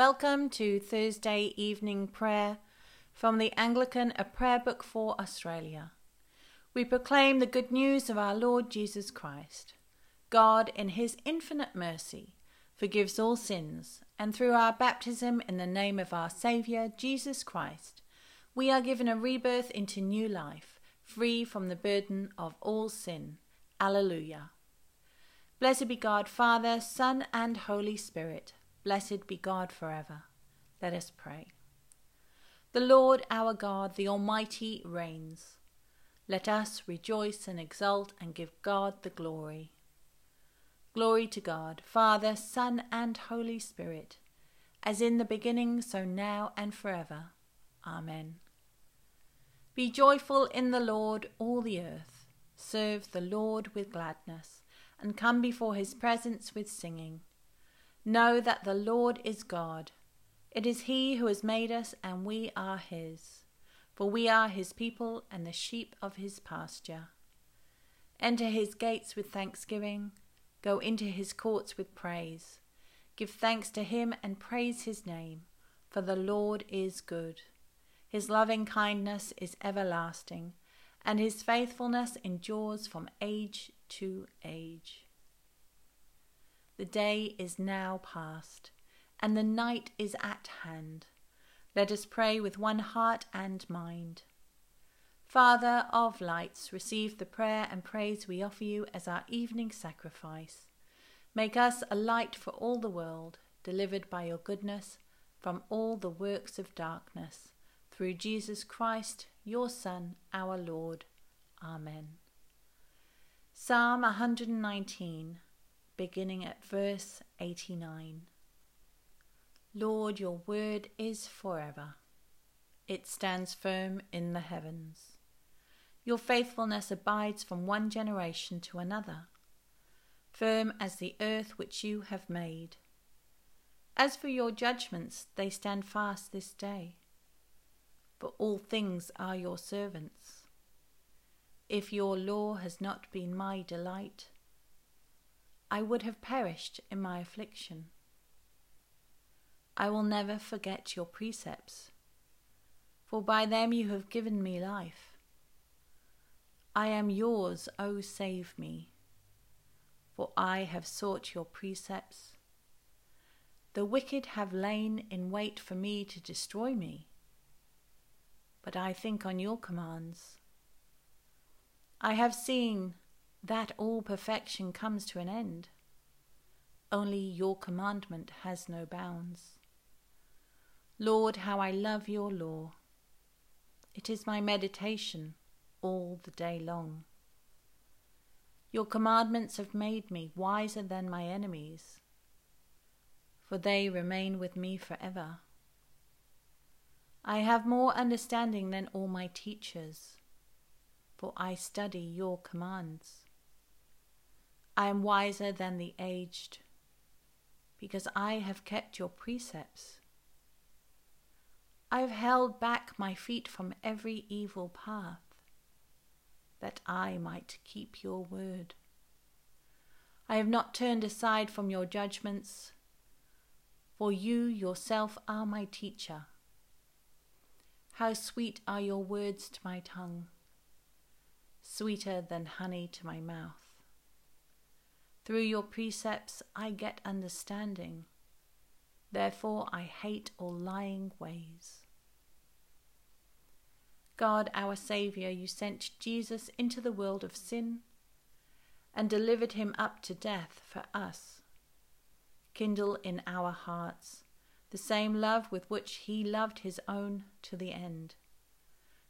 Welcome to Thursday evening prayer from the Anglican A Prayer Book for Australia. We proclaim the good news of our Lord Jesus Christ. God, in his infinite mercy, forgives all sins, and through our baptism in the name of our Saviour, Jesus Christ, we are given a rebirth into new life, free from the burden of all sin. Alleluia. Blessed be God, Father, Son, and Holy Spirit. Blessed be God forever. Let us pray. The Lord our God, the Almighty, reigns. Let us rejoice and exult and give God the glory. Glory to God, Father, Son, and Holy Spirit, as in the beginning, so now, and forever. Amen. Be joyful in the Lord, all the earth. Serve the Lord with gladness, and come before his presence with singing. Know that the Lord is God. It is He who has made us, and we are His. For we are His people and the sheep of His pasture. Enter His gates with thanksgiving, go into His courts with praise. Give thanks to Him and praise His name, for the Lord is good. His loving kindness is everlasting, and His faithfulness endures from age to age. The day is now past, and the night is at hand. Let us pray with one heart and mind. Father of lights, receive the prayer and praise we offer you as our evening sacrifice. Make us a light for all the world, delivered by your goodness from all the works of darkness. Through Jesus Christ, your Son, our Lord. Amen. Psalm 119 beginning at verse 89. Lord, your word is forever. It stands firm in the heavens. Your faithfulness abides from one generation to another, firm as the earth which you have made. As for your judgments, they stand fast this day. For all things are your servants. If your law has not been my delight, I would have perished in my affliction. I will never forget your precepts, for by them you have given me life. I am yours, O save me, for I have sought your precepts. The wicked have lain in wait for me to destroy me, but I think on your commands. I have seen that all perfection comes to an end. Only your commandment has no bounds. Lord, how I love your law. It is my meditation all the day long. Your commandments have made me wiser than my enemies, for they remain with me forever. I have more understanding than all my teachers, for I study your commands. I am wiser than the aged, because I have kept your precepts. I have held back my feet from every evil path, that I might keep your word. I have not turned aside from your judgments, for you yourself are my teacher. How sweet are your words to my tongue, sweeter than honey to my mouth. Through your precepts I get understanding. Therefore I hate all lying ways. God, our Saviour, you sent Jesus into the world of sin and delivered him up to death for us. Kindle in our hearts the same love with which he loved his own to the end,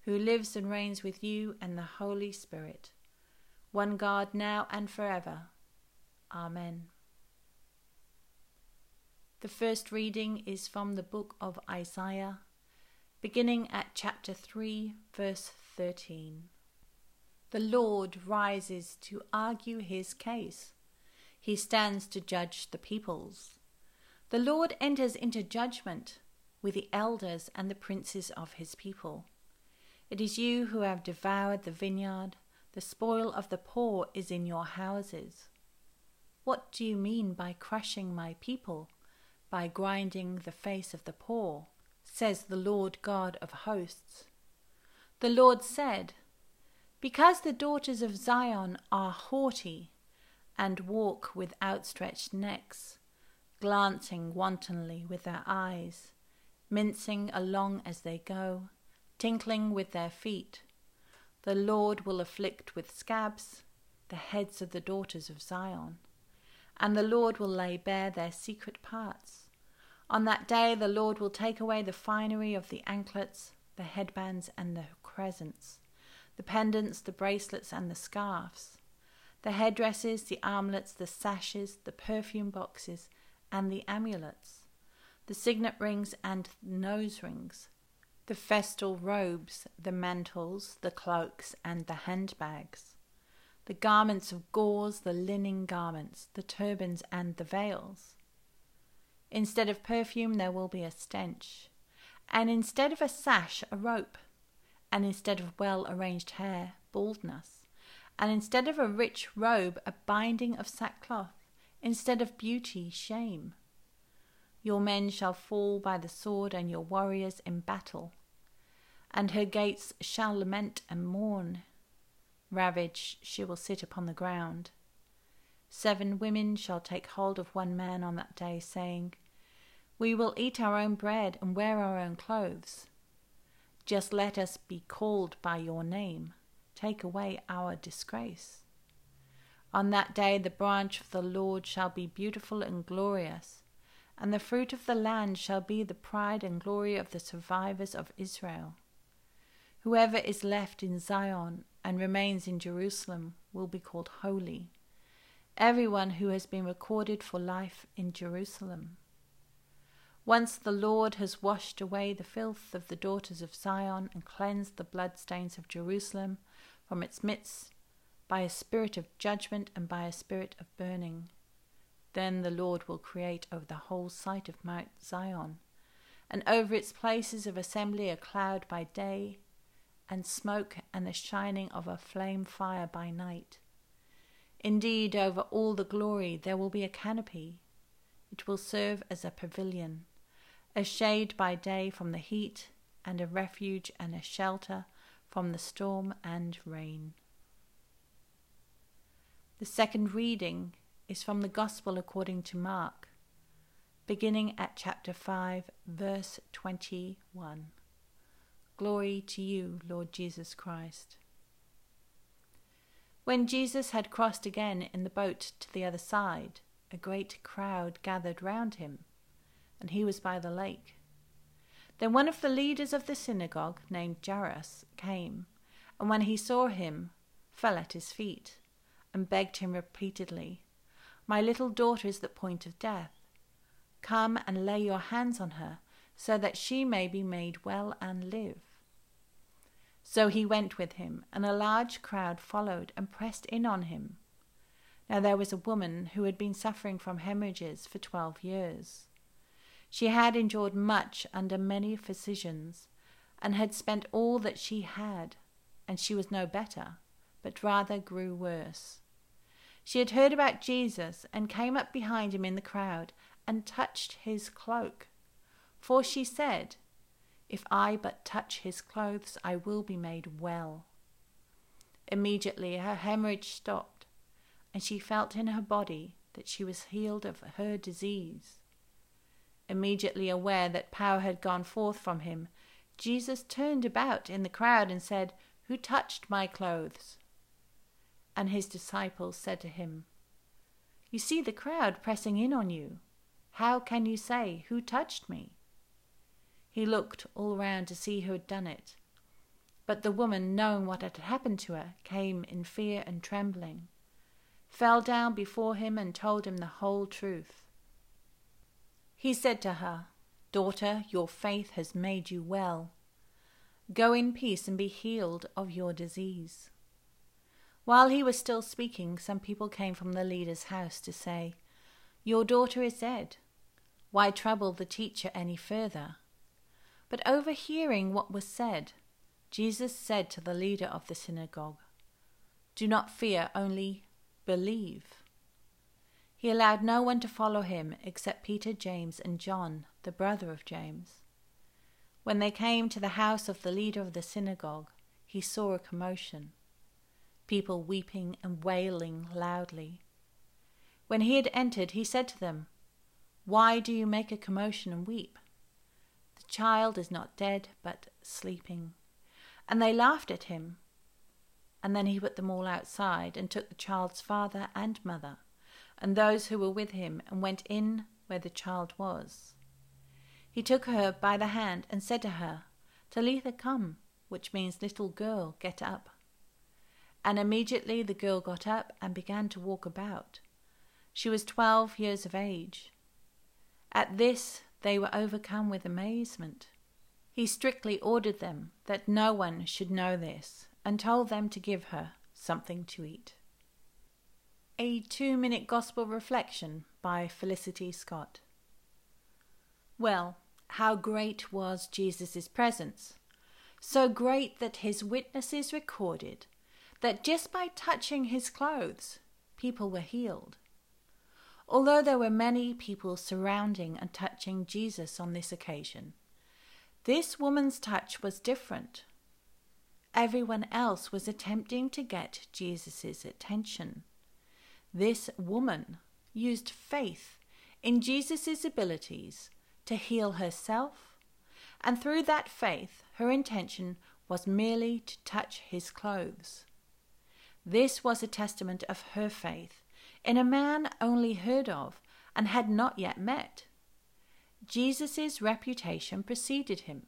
who lives and reigns with you and the Holy Spirit, one God now and forever. Amen. The first reading is from the book of Isaiah, beginning at chapter 3, verse 13. The Lord rises to argue his case. He stands to judge the peoples. The Lord enters into judgment with the elders and the princes of his people. It is you who have devoured the vineyard, the spoil of the poor is in your houses. What do you mean by crushing my people, by grinding the face of the poor, says the Lord God of hosts. The Lord said, Because the daughters of Zion are haughty and walk with outstretched necks, glancing wantonly with their eyes, mincing along as they go, tinkling with their feet, the Lord will afflict with scabs the heads of the daughters of Zion, and the Lord will lay bare their secret parts. On that day the Lord will take away the finery of the anklets, the headbands, and the crescents, the pendants, the bracelets, and the scarfs, the headdresses, the armlets, the sashes, the perfume boxes, and the amulets, the signet rings and nose rings, the festal robes, the mantles, the cloaks, and the handbags, the garments of gauze, the linen garments, the turbans, and the veils. Instead of perfume, there will be a stench, and instead of a sash, a rope, and instead of well arranged hair, baldness, and instead of a rich robe, a binding of sackcloth, instead of beauty, shame. Your men shall fall by the sword, and your warriors in battle. And her gates shall lament and mourn. Ravaged she will sit upon the ground. Seven women shall take hold of one man on that day, saying, We will eat our own bread and wear our own clothes. Just let us be called by your name. Take away our disgrace. On that day the branch of the Lord shall be beautiful and glorious, and the fruit of the land shall be the pride and glory of the survivors of Israel. Whoever is left in Zion and remains in Jerusalem will be called holy, everyone who has been recorded for life in Jerusalem. Once the Lord has washed away the filth of the daughters of Zion and cleansed the bloodstains of Jerusalem from its midst by a spirit of judgment and by a spirit of burning. Then the Lord will create over the whole site of Mount Zion, and over its places of assembly a cloud by day, and smoke and the shining of a flame fire by night. Indeed, over all the glory there will be a canopy. It will serve as a pavilion, a shade by day from the heat, and a refuge and a shelter from the storm and rain. The second reading is from the Gospel according to Mark, beginning at chapter 5, verse 21. Glory to you, Lord Jesus Christ. When Jesus had crossed again in the boat to the other side, a great crowd gathered round him, and he was by the lake. Then one of the leaders of the synagogue, named Jairus, came, and when he saw him, fell at his feet, and begged him repeatedly, My little daughter is at the point of death. Come and lay your hands on her, so that she may be made well and live. So he went with him, and a large crowd followed and pressed in on him. Now there was a woman who had been suffering from hemorrhages for twelve years. She had endured much under many physicians, and had spent all that she had, and she was no better, but rather grew worse. She had heard about Jesus, and came up behind him in the crowd, and touched his cloak. For she said, if I but touch his clothes, I will be made well. Immediately her hemorrhage stopped, and she felt in her body that she was healed of her disease. Immediately aware that power had gone forth from him, Jesus turned about in the crowd and said, Who touched my clothes? And his disciples said to him, You see the crowd pressing in on you. How can you say, Who touched me? He looked all round to see who had done it. But the woman, knowing what had happened to her, came in fear and trembling, fell down before him, and told him the whole truth. He said to her, Daughter, your faith has made you well. Go in peace and be healed of your disease. While he was still speaking, some people came from the leader's house to say, Your daughter is dead. Why trouble the teacher any further? But overhearing what was said, Jesus said to the leader of the synagogue, Do not fear, only believe. He allowed no one to follow him except Peter, James, and John, the brother of James. When they came to the house of the leader of the synagogue, he saw a commotion, people weeping and wailing loudly. When he had entered, he said to them, Why do you make a commotion and weep? Child is not dead, but sleeping. And they laughed at him. And then he put them all outside and took the child's father and mother and those who were with him and went in where the child was. He took her by the hand and said to her, Talitha cum, which means little girl, get up. And immediately the girl got up and began to walk about. She was twelve years of age. At this they were overcome with amazement. He strictly ordered them that no one should know this, and told them to give her something to eat. A two minute gospel reflection by Felicity Scott. Well, how great was Jesus' presence! So great that his witnesses recorded that just by touching his clothes, people were healed. Although there were many people surrounding and touching Jesus on this occasion, this woman's touch was different. Everyone else was attempting to get Jesus' attention. This woman used faith in Jesus' abilities to heal herself, and through that faith, her intention was merely to touch his clothes. This was a testament of her faith in a man only heard of and had not yet met. Jesus' reputation preceded him.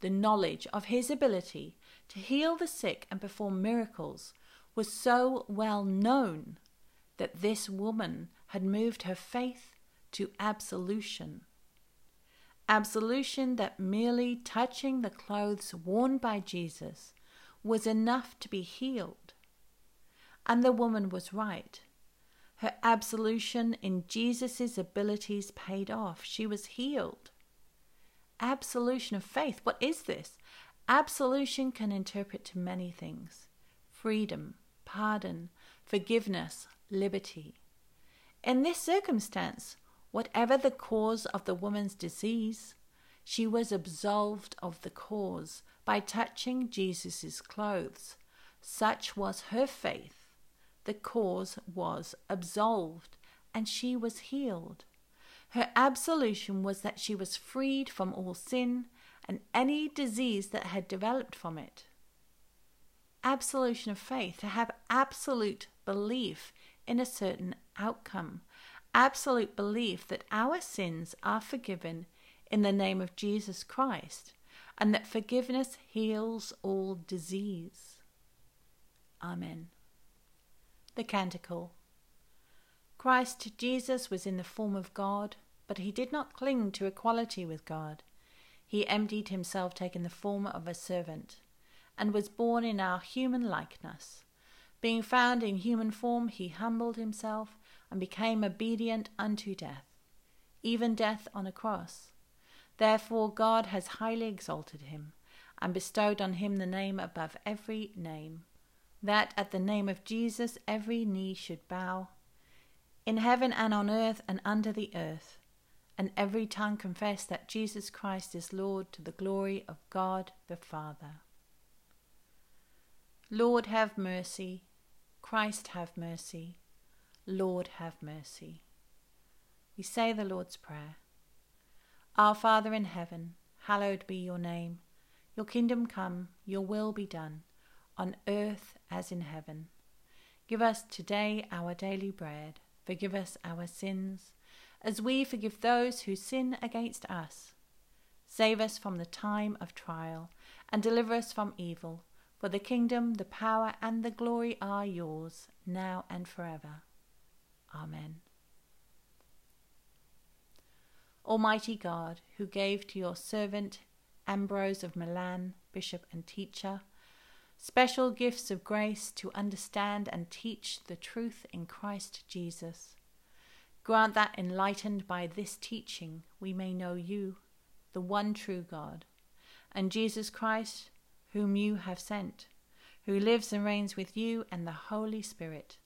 The knowledge of his ability to heal the sick and perform miracles was so well known that this woman had moved her faith to absolution. Absolution that merely touching the clothes worn by Jesus was enough to be healed. And the woman was right. Her absolution in Jesus' abilities paid off. She was healed. Absolution of faith. What is this? Absolution can interpret to many things freedom, pardon, forgiveness, liberty. In this circumstance, whatever the cause of the woman's disease, she was absolved of the cause by touching Jesus' clothes. Such was her faith. The cause was absolved, and she was healed. Her absolution was that she was freed from all sin and any disease that had developed from it. Absolution of faith, to have absolute belief in a certain outcome. Absolute belief that our sins are forgiven in the name of Jesus Christ and that forgiveness heals all disease. Amen. The Canticle Christ Jesus was in the form of God, but he did not cling to equality with God. He emptied himself, taking the form of a servant, and was born in our human likeness. Being found in human form, he humbled himself and became obedient unto death, even death on a cross. Therefore, God has highly exalted him and bestowed on him the name above every name, that at the name of Jesus every knee should bow, in heaven and on earth and under the earth, and every tongue confess that Jesus Christ is Lord to the glory of God the Father. Lord, have mercy. Christ, have mercy. Lord, have mercy. We say the Lord's Prayer. Our Father in heaven, hallowed be your name. Your kingdom come, your will be done, on earth as in heaven. Give us today our daily bread. Forgive us our sins, as we forgive those who sin against us. Save us from the time of trial, and deliver us from evil. For the kingdom, the power, and the glory are yours, now and forever. Amen. Almighty God, who gave to your servant Ambrose of Milan, bishop and teacher, special gifts of grace to understand and teach the truth in Christ Jesus, grant that, enlightened by this teaching, we may know you, the one true God, and Jesus Christ whom you have sent, who lives and reigns with you and the Holy Spirit,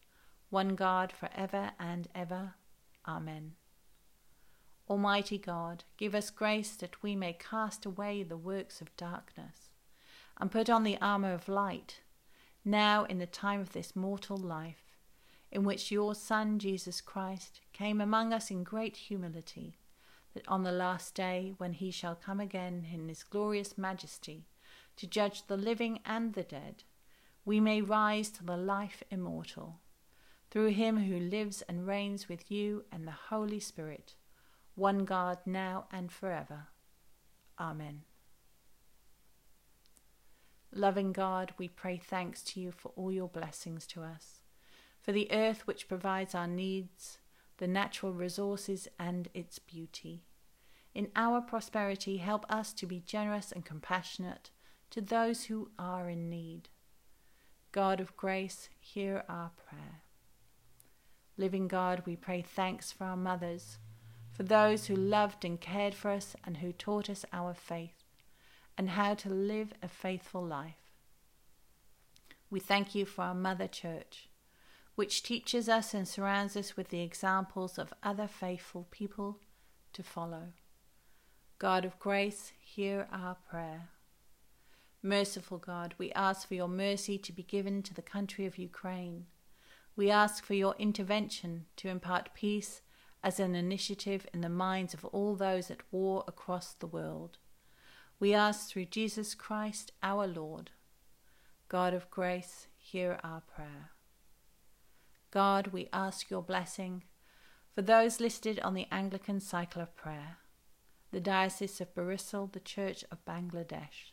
one God for ever and ever. Amen. Almighty God, give us grace that we may cast away the works of darkness and put on the armour of light, now in the time of this mortal life, in which your Son, Jesus Christ, came among us in great humility, that on the last day, when he shall come again in his glorious majesty to judge the living and the dead, we may rise to the life immortal. Through him who lives and reigns with you and the Holy Spirit, one God, now and forever. Amen. Loving God, we pray thanks to you for all your blessings to us, for the earth which provides our needs, the natural resources, and its beauty. In our prosperity, help us to be generous and compassionate to those who are in need. God of grace, hear our prayer. Living God, we pray thanks for our mothers, for those who loved and cared for us and who taught us our faith and how to live a faithful life. We thank you for our Mother Church, which teaches us and surrounds us with the examples of other faithful people to follow. God of grace, hear our prayer. Merciful God, we ask for your mercy to be given to the country of Ukraine. We ask for your intervention to impart peace as an initiative in the minds of all those at war across the world. We ask through Jesus Christ our Lord. God of grace, hear our prayer. God, we ask your blessing for those listed on the Anglican Cycle of Prayer, the Diocese of Barisal, the Church of Bangladesh,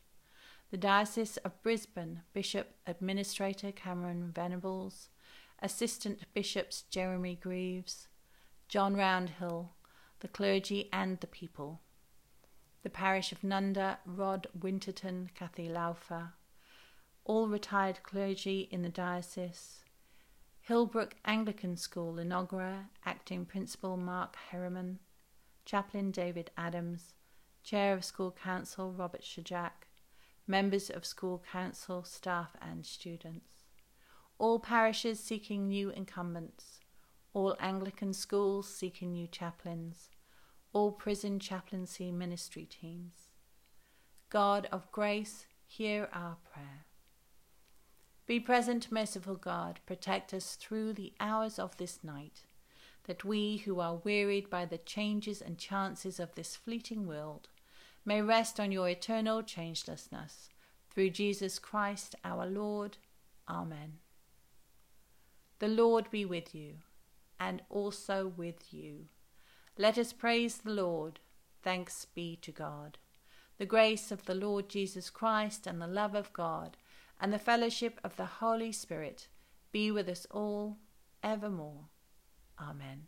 the Diocese of Brisbane, Bishop Administrator Cameron Venables, Assistant Bishops Jeremy Greaves, John Roundhill, the clergy and the people the parish of Nundah, Rod Winterton, Kathy Laufer, all retired clergy in the diocese, Hillbrook Anglican School, Enoggera, acting principal Mark Herriman, chaplain David Adams, chair of school council Robert Shajak, members of school council, staff and students, all parishes seeking new incumbents, all Anglican schools seeking new chaplains, all prison chaplaincy ministry teams. God of grace, hear our prayer. Be present, merciful God, protect us through the hours of this night, that we who are wearied by the changes and chances of this fleeting world may rest on your eternal changelessness. Through Jesus Christ our Lord. Amen. The Lord be with you, and also with you. Let us praise the Lord. Thanks be to God. The grace of the Lord Jesus Christ and the love of God and the fellowship of the Holy Spirit be with us all evermore. Amen.